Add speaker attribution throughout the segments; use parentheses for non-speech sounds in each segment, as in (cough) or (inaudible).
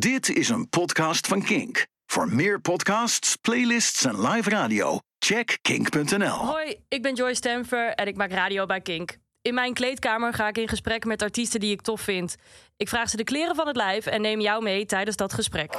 Speaker 1: Dit is een podcast van Kink. Voor meer podcasts, playlists en live radio, check kink.nl.
Speaker 2: Hoi, ik ben Joy Stamfer en ik maak radio bij Kink. In mijn kleedkamer ga ik in gesprek met artiesten die ik tof vind. Ik vraag ze de kleren van het lijf en neem jou mee tijdens dat gesprek.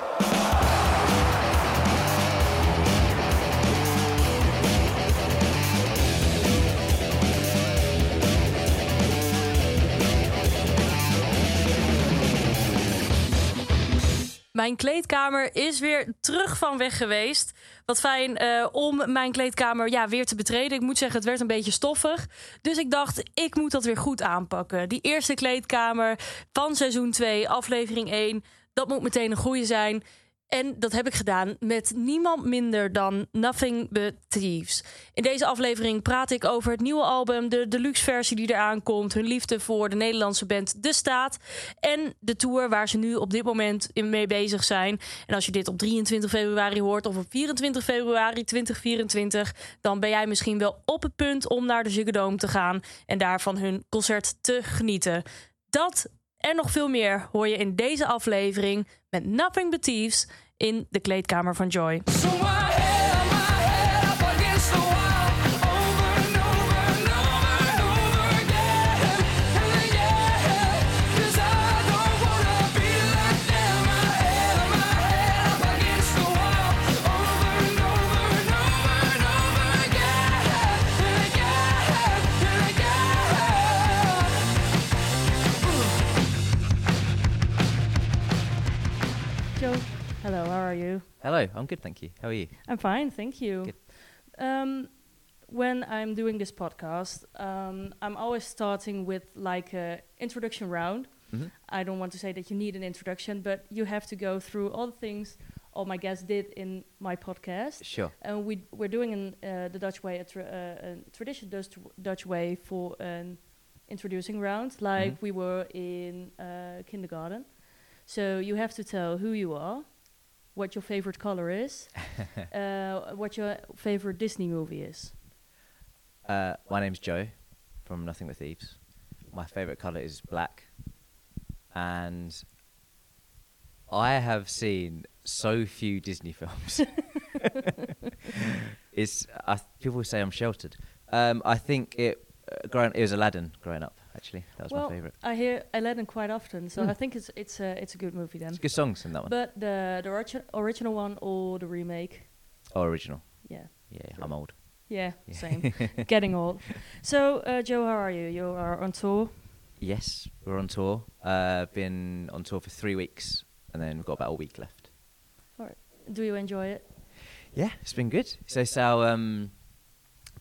Speaker 2: Mijn kleedkamer is weer terug van weg geweest. Wat fijn eh, om mijn kleedkamer ja, weer te betreden. Ik moet zeggen, het werd een beetje stoffig. Dus ik dacht, ik moet dat weer goed aanpakken. Die eerste kleedkamer van seizoen 2, aflevering 1. Dat moet meteen een goede zijn. En dat heb ik gedaan met niemand minder dan Nothing But Thieves. In deze aflevering praat ik over het nieuwe album, de deluxe versie die eraan komt, hun liefde voor de Nederlandse band De Staat en de tour waar ze nu op dit moment mee bezig zijn. En als je dit op 23 februari hoort of op 24 februari 2024, dan ben jij misschien wel op het punt om naar de Ziggo Dome te gaan en daar van hun concert te genieten. Dat en nog veel meer hoor je in deze aflevering met Nothing But Thieves in de kleedkamer van Joy. Hello, how are you?
Speaker 3: Hello, I'm good, thank you. How are you?
Speaker 2: I'm fine, thank you. Um, when I'm doing this podcast, um, I'm always starting with like a introduction round.
Speaker 3: hmm
Speaker 2: I don't want to say that you need an introduction, but you have to go through all the things all my guests did in my podcast.
Speaker 3: Sure.
Speaker 2: And we we're doing in uh, the Dutch way, a, tra- uh, a tradition Dutch Dutch way for an introducing round, like
Speaker 3: Mhm.
Speaker 2: we were in uh, kindergarten. So you have to tell who you are, what your favorite color is, (laughs) uh, what your favorite Disney movie is.
Speaker 3: Uh, my name's Joe from Nothing But Thieves. My favourite colour is black. And I have seen so few Disney films. (laughs) it's I, people say I'm sheltered. Um, I think it uh, growing it was Aladdin growing up. Actually, that was
Speaker 2: well,
Speaker 3: my favourite.
Speaker 2: I hear Aladdin quite often, so I
Speaker 3: Mm.
Speaker 2: think it's it's a it's a good movie then.
Speaker 3: It's good songs in that one.
Speaker 2: But the the origi- original one or the remake?
Speaker 3: oh, original.
Speaker 2: Yeah,
Speaker 3: Yeah,
Speaker 2: Sure.
Speaker 3: I'm old.
Speaker 2: yeah,
Speaker 3: Yeah.
Speaker 2: same. (laughs) Getting old. So, uh, Joe, how are you? You are on tour.
Speaker 3: Yes, we're on tour. Uh, been on tour for three weeks, and then we've got about a week left. All right.
Speaker 2: Do you enjoy it?
Speaker 3: Yeah, it's been good. So it's our um,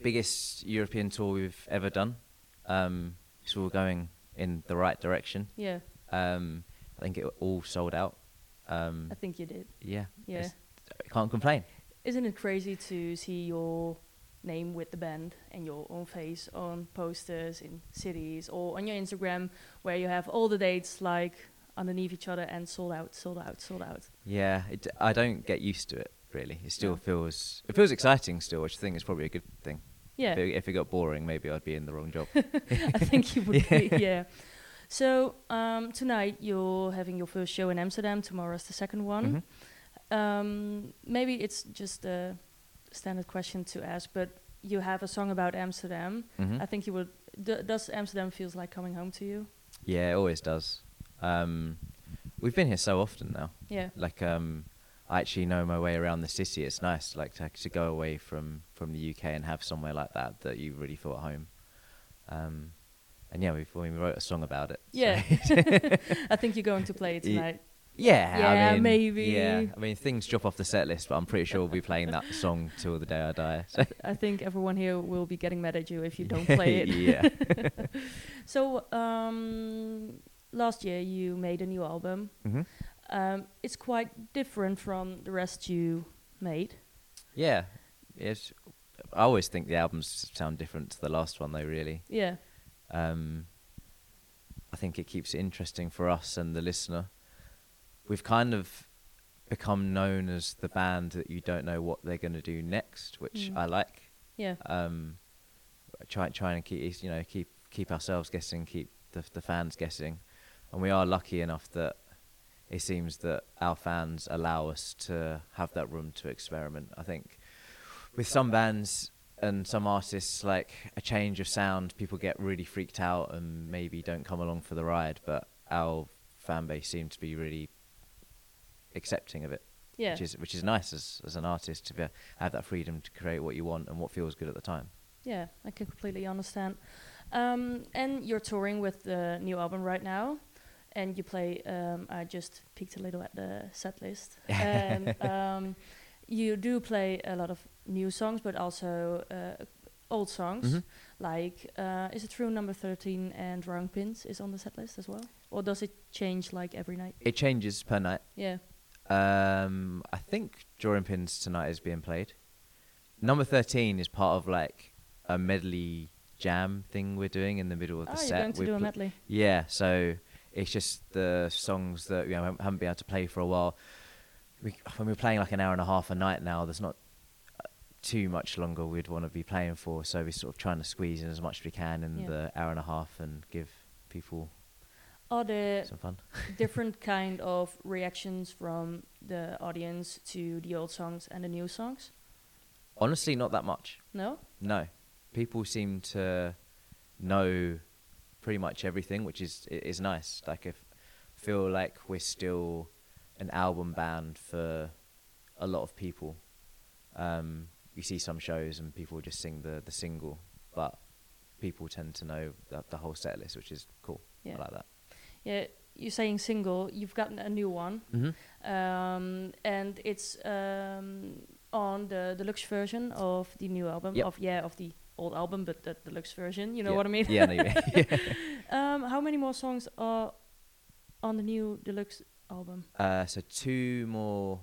Speaker 3: biggest European tour we've ever done. Um, so we're going in the right direction.
Speaker 2: Yeah,
Speaker 3: Um, I think it all sold out. Um,
Speaker 2: I think you did.
Speaker 3: yeah,
Speaker 2: Yeah.
Speaker 3: it's- can't complain.
Speaker 2: Isn't it crazy to see your name with the band and your own face on posters in cities or on your Instagram where you have all the dates like underneath each other and sold out, sold out, sold out.
Speaker 3: Yeah, it, I don't get used to it really. It still
Speaker 2: No.
Speaker 3: feels it feels exciting still, which I think is probably a good thing.
Speaker 2: Yeah,
Speaker 3: If, it, if it got boring, maybe I'd be in the wrong job. (laughs)
Speaker 2: I think you would be, (laughs) yeah. So um, tonight you're having your first show in Amsterdam. Tomorrow's the second one.
Speaker 3: Mhm.
Speaker 2: Um, maybe it's just a standard question to ask, but you have a song about Amsterdam.
Speaker 3: Mhm.
Speaker 2: I think you would. D- does Amsterdam feels like coming home to you?
Speaker 3: Yeah, it always does. Um, we've been here so often now.
Speaker 2: Yeah.
Speaker 3: Like, um, I actually know my way around the city. It's nice, like to, to go away from from the UK and have somewhere like that that you really feel at home. Um, and yeah, we've, we wrote a song about it. so-
Speaker 2: Yeah. (laughs) I think you're going to play it tonight.
Speaker 3: yeah,
Speaker 2: Yeah,
Speaker 3: I mean,
Speaker 2: maybe.
Speaker 3: Yeah, I mean, things drop off the set list, but I'm pretty sure we'll be playing that song till the day I die. So.
Speaker 2: I think everyone here will be getting mad at you if you don't (laughs) play it.
Speaker 3: yeah. (laughs)
Speaker 2: So um, last year you made a new album.
Speaker 3: hmm
Speaker 2: Um, it's quite different from the rest you made.
Speaker 3: Yeah. It's, I always think the albums sound different to the last one, though. Really.
Speaker 2: Yeah.
Speaker 3: Um, I think it keeps it interesting for us and the listener. We've kind of become known as the band that you don't know what they're going to do next, which
Speaker 2: Mm.
Speaker 3: I like.
Speaker 2: Yeah.
Speaker 3: Um, try, trying to keep you know keep keep ourselves guessing, keep the the fans guessing, and we are lucky enough that it seems that our fans allow us to have that room to experiment. I think with some bands and some artists, like a change of sound, people get really freaked out and maybe don't come along for the ride. But our fan base seems to be really accepting of it,
Speaker 2: Yeah.
Speaker 3: which is which is nice as as an artist to be, have that freedom to create what you want and what feels good at the time.
Speaker 2: Yeah, I can completely understand. Um, and you're touring with the new album right now, and you play. Um, I just peeked a little at the set list, (laughs) and um, you do play a lot of new songs, but also uh, old songs.
Speaker 3: Mhm.
Speaker 2: Like, uh, is it true? Number thirteen and Drawing Pins is on the set list as well, or does it change like every night?
Speaker 3: It changes per night.
Speaker 2: Yeah.
Speaker 3: Um, I think Drawing Pins tonight is being played. Number thirteen is part of like a medley jam thing we're doing in the middle of the
Speaker 2: oh,
Speaker 3: set.
Speaker 2: you're going to
Speaker 3: We
Speaker 2: do a medley.
Speaker 3: Yeah, so it's just the songs that you know, haven't- been able to play for a while. We, when we're playing like an hour and a half a night now, there's not uh, too much longer we'd want to be playing for. So we're sort of trying to squeeze in as much as we can in
Speaker 2: Yeah.
Speaker 3: the hour and a half and give people
Speaker 2: Are there
Speaker 3: some fun. (laughs)
Speaker 2: different kind of reactions from the audience to the old songs and the new songs?
Speaker 3: Honestly, not that much.
Speaker 2: No.
Speaker 3: No, people seem to know pretty much everything, which is is nice. Like, if feel like we're still an album band for a lot of people. Um, you see some shows and people just sing the the single, but people tend to know the, the whole set list, which is cool.
Speaker 2: Yeah.
Speaker 3: I like that.
Speaker 2: Yeah, you're saying single. You've gotten a new one,
Speaker 3: Mm-hmm.
Speaker 2: um, and it's um, on the deluxe version of the new album.
Speaker 3: Yep.
Speaker 2: Of yeah, of the old album, but the deluxe version. You know what I mean?
Speaker 3: Yeah, no, you (laughs)
Speaker 2: um, how many more songs are on the new deluxe album?
Speaker 3: Uh, so two more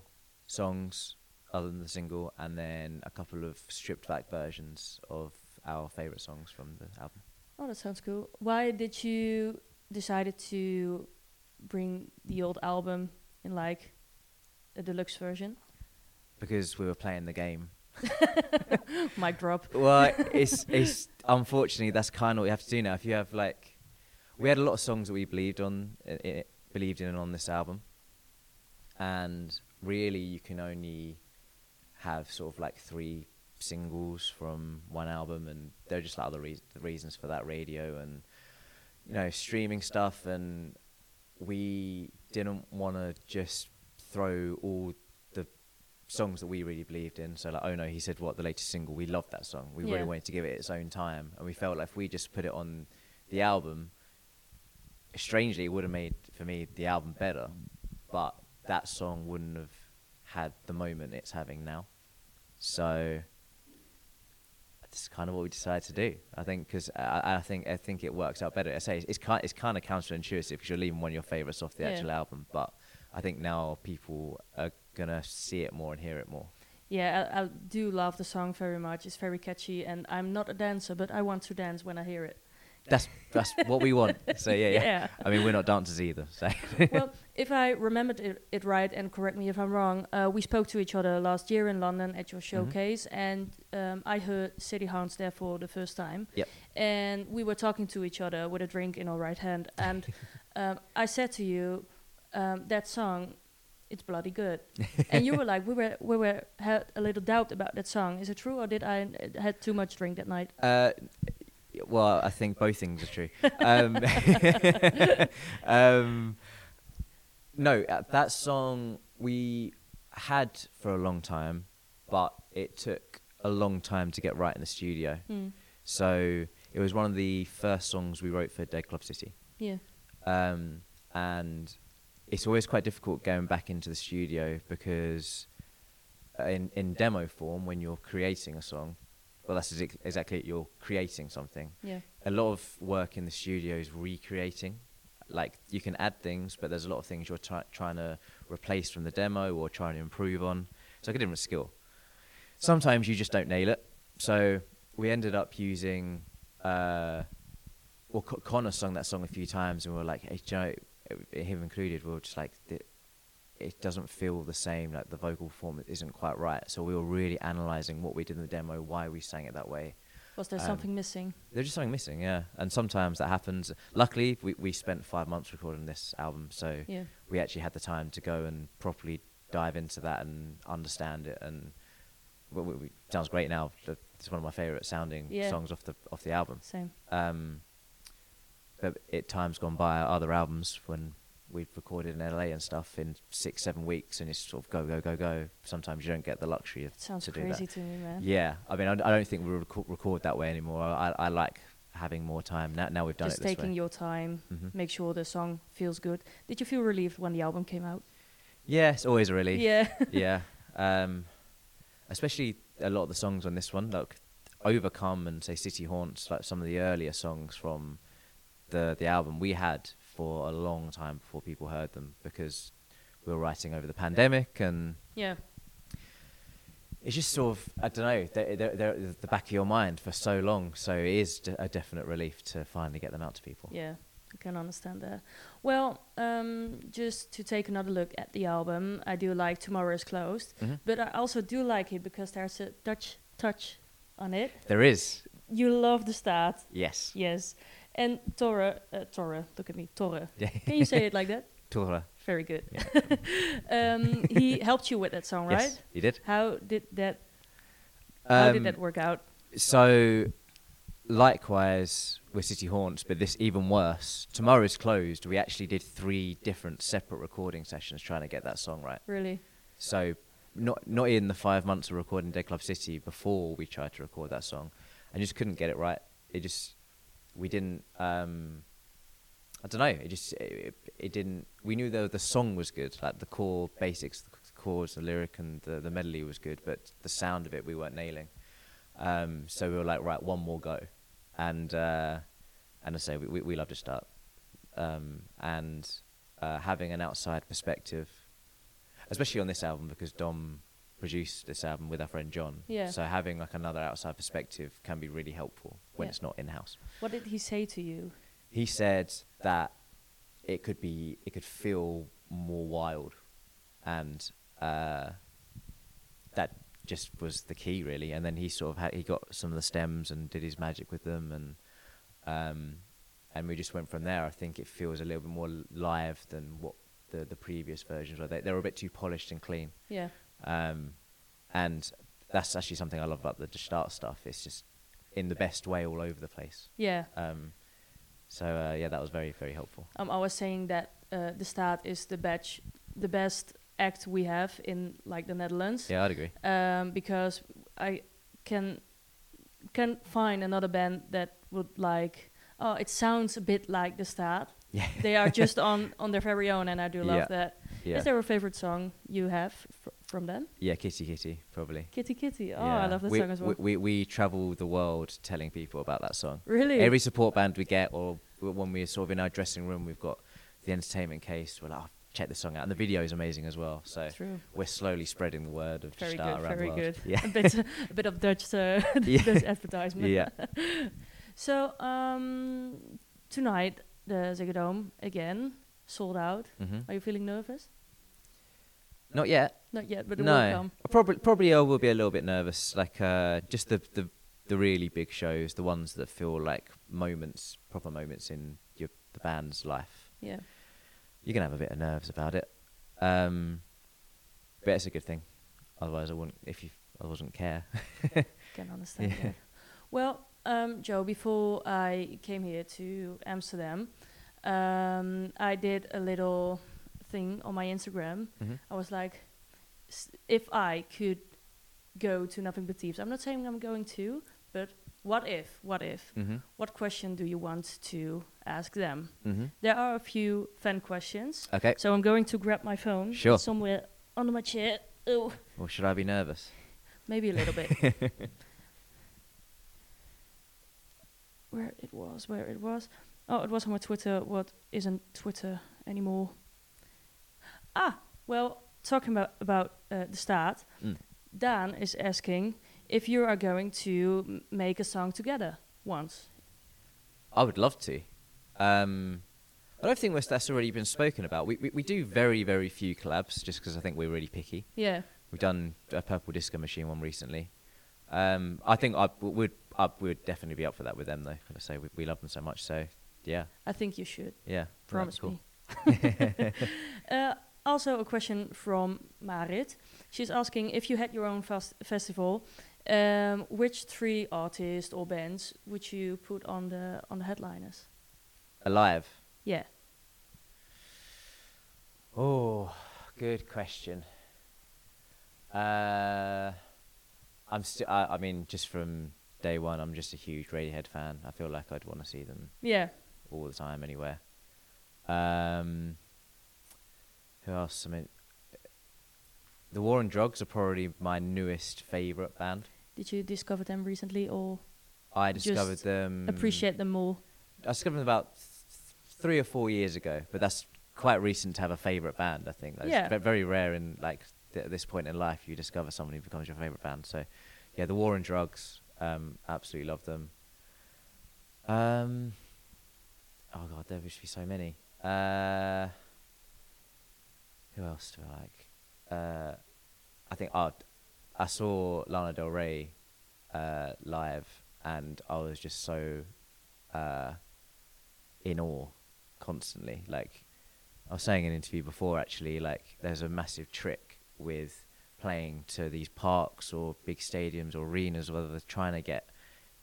Speaker 3: songs other than the single, and then a couple of stripped back versions of our favorite songs from the album.
Speaker 2: Oh, that sounds cool. Why did you decided to bring the old album in like a deluxe version?
Speaker 3: Because we were playing the game. (laughs)
Speaker 2: Mic drop.
Speaker 3: Well, (laughs) it's it's unfortunately that's kind of what you have to do now. If you have like, we had a lot of songs that we believed on, i believed in on this album, and really you can only have sort of like three singles from one album, and they're just like other the reasons for that radio and you know streaming stuff, and we didn't want to just throw all the songs that we really believed in. So like, oh no, he said what the latest single. We loved that song. We
Speaker 2: Yeah.
Speaker 3: really wanted to give it its own time, and we felt like if we just put it on the album, strangely, it would have made for me the album better, but that song wouldn't have had the moment it's having now. So that's kind of what we decided to do. I think because I, I think I think it works out better. I say it's, it's kind it's kind of counterintuitive because you're leaving one of your favorites off the
Speaker 2: Yeah.
Speaker 3: actual album, but I think now people are gonna see it more and hear it more.
Speaker 2: Yeah, I, I do love the song very much. It's very catchy, and I'm not a dancer, but I want to dance when I hear it.
Speaker 3: That's that's what we want. (laughs) So yeah, yeah.
Speaker 2: Yeah.
Speaker 3: I mean, we're not dancers either. So (laughs)
Speaker 2: well, if I remembered it, it right, and correct me if I'm wrong, uh, we spoke to each other last year in London at your showcase, and um, I heard City Haunts there for the first time.
Speaker 3: Yep.
Speaker 2: And we were talking to each other with a drink in our right hand, and (laughs) um, I said to you, um, that song, it's bloody good, and you were like, we were we were had a little doubt about that song. Is it true, or did I had too much drink that night?
Speaker 3: Uh, well, I think both things are true. Um, (laughs) um, no, uh, that song we had for a long time, but it took a long time to get right in the studio.
Speaker 2: Hmm.
Speaker 3: So it was one of the first songs we wrote for Dead Club City.
Speaker 2: Yeah.
Speaker 3: um, and it's always quite difficult going back into the studio because uh, in in demo form when you're creating a song well that's ex- exactly it you're creating something.
Speaker 2: Yeah.
Speaker 3: a lot of work in the studio is recreating. Like you can add things but there's a lot of things you're try- trying to replace from the demo or trying to improve on. It's like a different skill. Sometimes you just don't nail it. So we ended up using uh, well, Co- Conor sung that song a few times, and we were like, hey, do you know, it- him included, we were just like, it, it doesn't feel the same. Like the vocal form isn't quite right. So we were really analysing what we did in the demo, why we sang it that way,
Speaker 2: Was there
Speaker 3: Um,
Speaker 2: something missing?
Speaker 3: There's just something missing, yeah. And sometimes that happens. Luckily, we, we spent five months recording this album, so
Speaker 2: Yeah.
Speaker 3: we actually had the time to go and properly dive into that and understand it. And well, we, we, sounds great now. It's one of my favorite sounding
Speaker 2: Yeah.
Speaker 3: songs off the off the album.
Speaker 2: Same.
Speaker 3: Um, but it times gone by other albums when we've recorded in LA and stuff in six seven weeks, and it's sort of go go go go. Sometimes you don't get the luxury of
Speaker 2: sounds
Speaker 3: to do
Speaker 2: crazy
Speaker 3: that.
Speaker 2: to me, man.
Speaker 3: Yeah, I mean, I, I don't think we record, record that way anymore. I, I like having more time now. Now we've done
Speaker 2: Just
Speaker 3: it this
Speaker 2: taking
Speaker 3: way.
Speaker 2: your time,
Speaker 3: Mhm.
Speaker 2: make sure the song feels good. Did you feel relieved when the album came out?
Speaker 3: Yeah, it's always a relief.
Speaker 2: Yeah. (laughs)
Speaker 3: yeah. Um, especially a lot of the songs on this one, like Overcome and say City Haunts, like some of the earlier songs from the the album we had for a long time before people heard them because we were writing over the pandemic and
Speaker 2: yeah.
Speaker 3: it's just sort of I don't know they're, they're, they're at the back of your mind for so long so it is d- a definite relief to finally get them out to people
Speaker 2: Yeah, I can understand that. Well, um, just to take another look at the album, I do like Tomorrow is Closed,
Speaker 3: Mhm.
Speaker 2: but I also do like it because there's a Dutch touch on it.
Speaker 3: there is
Speaker 2: You love the Staat,
Speaker 3: yes
Speaker 2: yes. And Torre, uh, Torre, look at me, Torre. (laughs) Can you say it like that? (laughs)
Speaker 3: Tora.
Speaker 2: Very good. (laughs) um, he helped you with that song, right?
Speaker 3: yes he did
Speaker 2: How did that? How did
Speaker 3: Um,
Speaker 2: that work out?
Speaker 3: So, likewise with City Haunts, but this even worse. Tomorrow's closed. We actually did three different separate recording sessions trying to get that song right.
Speaker 2: Really?
Speaker 3: So, not not in the five months of recording Dead Club City before we tried to record that song, and just couldn't get it right. It just we didn't. Um, I don't know. It just it, it didn't. We knew the the song was good, like the core basics, the chords, the lyric, and the the melody was good, but the sound of it we weren't nailing. Um, so we were like, right, one more go, and uh, and I say we we, we to start, um, and uh, having an outside perspective, especially on this album because Dom produced this album with our friend John.
Speaker 2: Yeah.
Speaker 3: So having like another outside perspective can be really helpful when
Speaker 2: Yeah.
Speaker 3: it's not in house.
Speaker 2: What did he say to you?
Speaker 3: He said that it could be it could feel more wild, and uh, that just was the key really. And then he sort of had he got some of the stems and did his magic with them, and um, and we just went from there. I think it feels a little bit more live than what the the previous versions were. They they were a bit too polished and clean.
Speaker 2: Yeah.
Speaker 3: Um, and that's actually something I love about the Staat stuff. It's just in the best way all over the place.
Speaker 2: Yeah.
Speaker 3: Um, so uh, yeah, that was very very helpful.
Speaker 2: Um, I was saying that uh, the Staat is the batch, the best act we have in like the Netherlands.
Speaker 3: Yeah, I'd agree.
Speaker 2: Um, because I can can find another band that would like. Oh, it sounds a bit like the Staat.
Speaker 3: Yeah.
Speaker 2: They are just (laughs) on on their very own, and I do love
Speaker 3: Yeah.
Speaker 2: that. Is
Speaker 3: Yeah,
Speaker 2: there a favorite song you have fr- from them?
Speaker 3: yeah, Kitty Kitty probably.
Speaker 2: Kitty Kitty. Oh,
Speaker 3: yeah.
Speaker 2: I love that
Speaker 3: we,
Speaker 2: song as well.
Speaker 3: We, we we travel the world telling people about that song.
Speaker 2: really?
Speaker 3: Every support band we get, or when we're sort of in our dressing room, we've got the entertainment case. We're like, oh, check this song out, and the video is amazing as well. So
Speaker 2: True.
Speaker 3: we're slowly spreading the word of
Speaker 2: Very
Speaker 3: Staat
Speaker 2: good.
Speaker 3: around
Speaker 2: Very
Speaker 3: the world.
Speaker 2: good.
Speaker 3: Yeah.
Speaker 2: a bit, a bit of Dutch, uh, (laughs) (laughs)
Speaker 3: Yeah.
Speaker 2: Dutch advertisement.
Speaker 3: yeah. (laughs)
Speaker 2: So um, tonight the Ziggo Dome again sold out.
Speaker 3: hmm
Speaker 2: Are you feeling nervous?
Speaker 3: Not yet.
Speaker 2: Not yet, but it
Speaker 3: no,
Speaker 2: will come.
Speaker 3: probably probably I will be a little bit nervous. Like uh, just the, the the really big shows, the ones that feel like moments, proper moments in your the band's life.
Speaker 2: Yeah.
Speaker 3: You're gonna have a bit of nerves about it, um, but it's a good thing. Otherwise, I wouldn't. If you, I wouldn't care. (laughs)
Speaker 2: Can understand.
Speaker 3: Yeah.
Speaker 2: that. Well, um, Joe, before I came here to Amsterdam, um, I did a little thing on my Instagram.
Speaker 3: Mhm.
Speaker 2: I was like, s- if I could go to Nothing But Thieves, I'm not saying I'm going to, but what if? What if?
Speaker 3: Mm-hmm.
Speaker 2: What question do you want to ask them?
Speaker 3: Mm-hmm.
Speaker 2: There are a few fan questions.
Speaker 3: Okay.
Speaker 2: So I'm going to grab my phone.
Speaker 3: Sure.
Speaker 2: Somewhere under my chair. Oh,
Speaker 3: Or should I be nervous?
Speaker 2: maybe a little bit. (laughs) where it was, where it was. Oh, it was on my Twitter. What isn't Twitter anymore? Ah, well, talking about about uh, the Staat.
Speaker 3: Mm.
Speaker 2: Dan is asking if you are going to make a song together once.
Speaker 3: I would love to. Um, I don't think that's- already been spoken about. We, we we do very very few collabs, just because I think we're really picky.
Speaker 2: Yeah,
Speaker 3: We've done a Purple Disco Machine one recently, Um, I think I would I would definitely be up for that with them though. Like I say we, we love them so much. So yeah,
Speaker 2: I think you should.
Speaker 3: yeah.
Speaker 2: Promise
Speaker 3: cool.
Speaker 2: me. (laughs) (laughs) uh, also, a question from Marit. She's asking if you had your own festival, um, which three artists or bands would you put on the on the headliners?
Speaker 3: Alive.
Speaker 2: Yeah.
Speaker 3: Oh, good question. Uh, I'm still. I, I mean, just from day one, I'm just a huge Radiohead fan. I feel like I'd want to see them
Speaker 2: Yeah.
Speaker 3: all the time, anywhere. Um, who else? I mean, the War on Drugs are probably my newest favorite band.
Speaker 2: Did you discover them recently or
Speaker 3: I discovered them.
Speaker 2: appreciate them more?
Speaker 3: I discovered them about th- three or four years ago, but that's quite recent to have a favorite band. I think that's
Speaker 2: Yeah.
Speaker 3: very rare in like th- at this point in life you discover someone who becomes your favorite band. So, yeah, the War on Drugs, um, absolutely love them. Um, oh god, there should be so many. Uh, who else do I like? Uh, I think oh, I saw Lana Del Rey uh, live, and I was just so uh, in awe constantly. Like I was saying in an interview before, actually, like there's a massive trick with playing to these parks or big stadiums or arenas, whether they're trying to get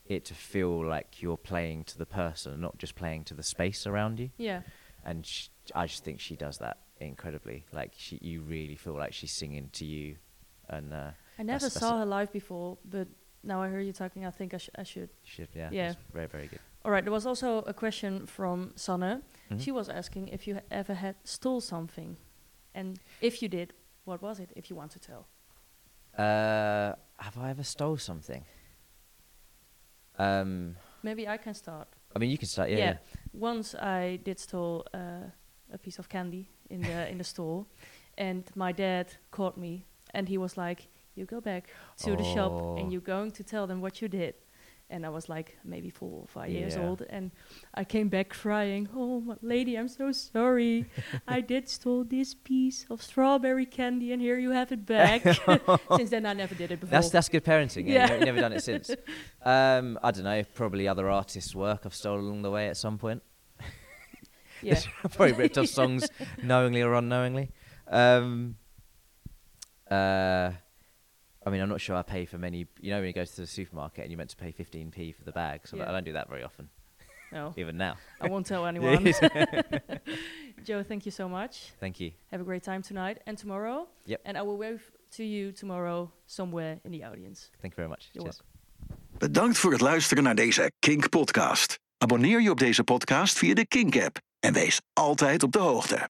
Speaker 3: it to feel like you're playing to the person, not just playing to the space around you.
Speaker 2: Yeah.
Speaker 3: And sh I just think she does that incredibly. Like she, you really feel like she's singing to you, and uh,
Speaker 2: I never
Speaker 3: That's- that's
Speaker 2: saw
Speaker 3: a-
Speaker 2: her live before, but now I hear you talking, I think I, sh- I should.
Speaker 3: should, yeah,
Speaker 2: Yeah.
Speaker 3: very, very good.
Speaker 2: All right. There was also a question from Sanne.
Speaker 3: Mhm.
Speaker 2: She was asking if you ever had stole something, and if you did, what was it? If you want to tell.
Speaker 3: Uh, have I ever stole something? Um,
Speaker 2: Maybe I can start.
Speaker 3: I mean, you can start. Yeah. yeah.
Speaker 2: Once I did stole uh, a piece of candy in the in the store, and my dad caught me, and he was like, "You go back to the shop,
Speaker 3: Oh.
Speaker 2: and you're going to tell them what you did." And I was like maybe four or five years old, and I came back crying. Oh, my lady, I'm so sorry. I (laughs) did stole this piece of strawberry candy, and here you have it back. (laughs) Since then, I never did it before.
Speaker 3: That's that's good parenting. Yeah,
Speaker 2: Yeah.
Speaker 3: Never done it since. (laughs) Um, I don't know. Probably other artists' work I've stolen along the way at some point.
Speaker 2: Yeah. (laughs)
Speaker 3: probably ripped off (laughs) songs knowingly or unknowingly. Um, uh, I mean, I'm not sure I pay for many. You know, when you go to the supermarket and you're meant to pay 15p for the bag, so
Speaker 2: Yeah.
Speaker 3: I don't do that very often,
Speaker 2: No, (laughs)
Speaker 3: even now.
Speaker 2: I won't tell anyone. Joe, thank you so much.
Speaker 3: Thank you.
Speaker 2: Have a great time tonight and tomorrow.
Speaker 3: Yep.
Speaker 2: And I will wave to you tomorrow somewhere in the audience.
Speaker 3: Thank you very much.
Speaker 2: You're
Speaker 3: Cheers.
Speaker 1: Bedankt voor het luisteren naar deze Kink podcast. Abonneer je op deze podcast via de Kink app en wees altijd op de hoogte.